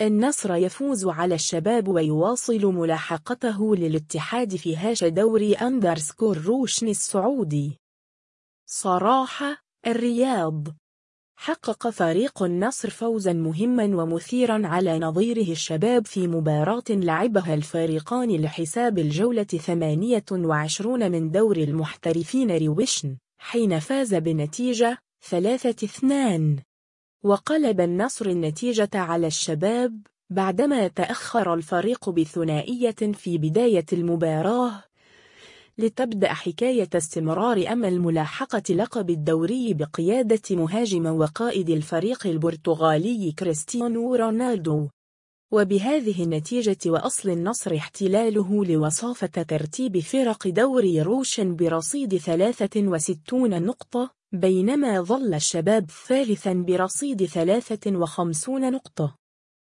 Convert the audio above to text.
النصر يفوز على الشباب ويواصل ملاحقته للاتحاد في hash دوري underscore روشن السعودي. صراحة الرياض. حقق فريق النصر فوزا مهما ومثيرا على نظيره الشباب في مباراة لعبها الفريقان لحساب الجولة 28 من دوري المحترفين روشن حين فاز بنتيجة 3-2 وقلب النصر النتيجة على الشباب بعدما تأخر الفريق بثنائية في بداية المباراة. لتبدأ حكاية استمرار أمل ملاحقة لقب الدوري بقيادة مهاجم وقائد الفريق البرتغالي كريستيانو رونالدو. وبهذه النتيجة وأصل النصر احتلاله لوصافة ترتيب فرق دوري روشن برصيد 63 نقطة بينما ظل الشباب ثالثا برصيد 53 نقطة.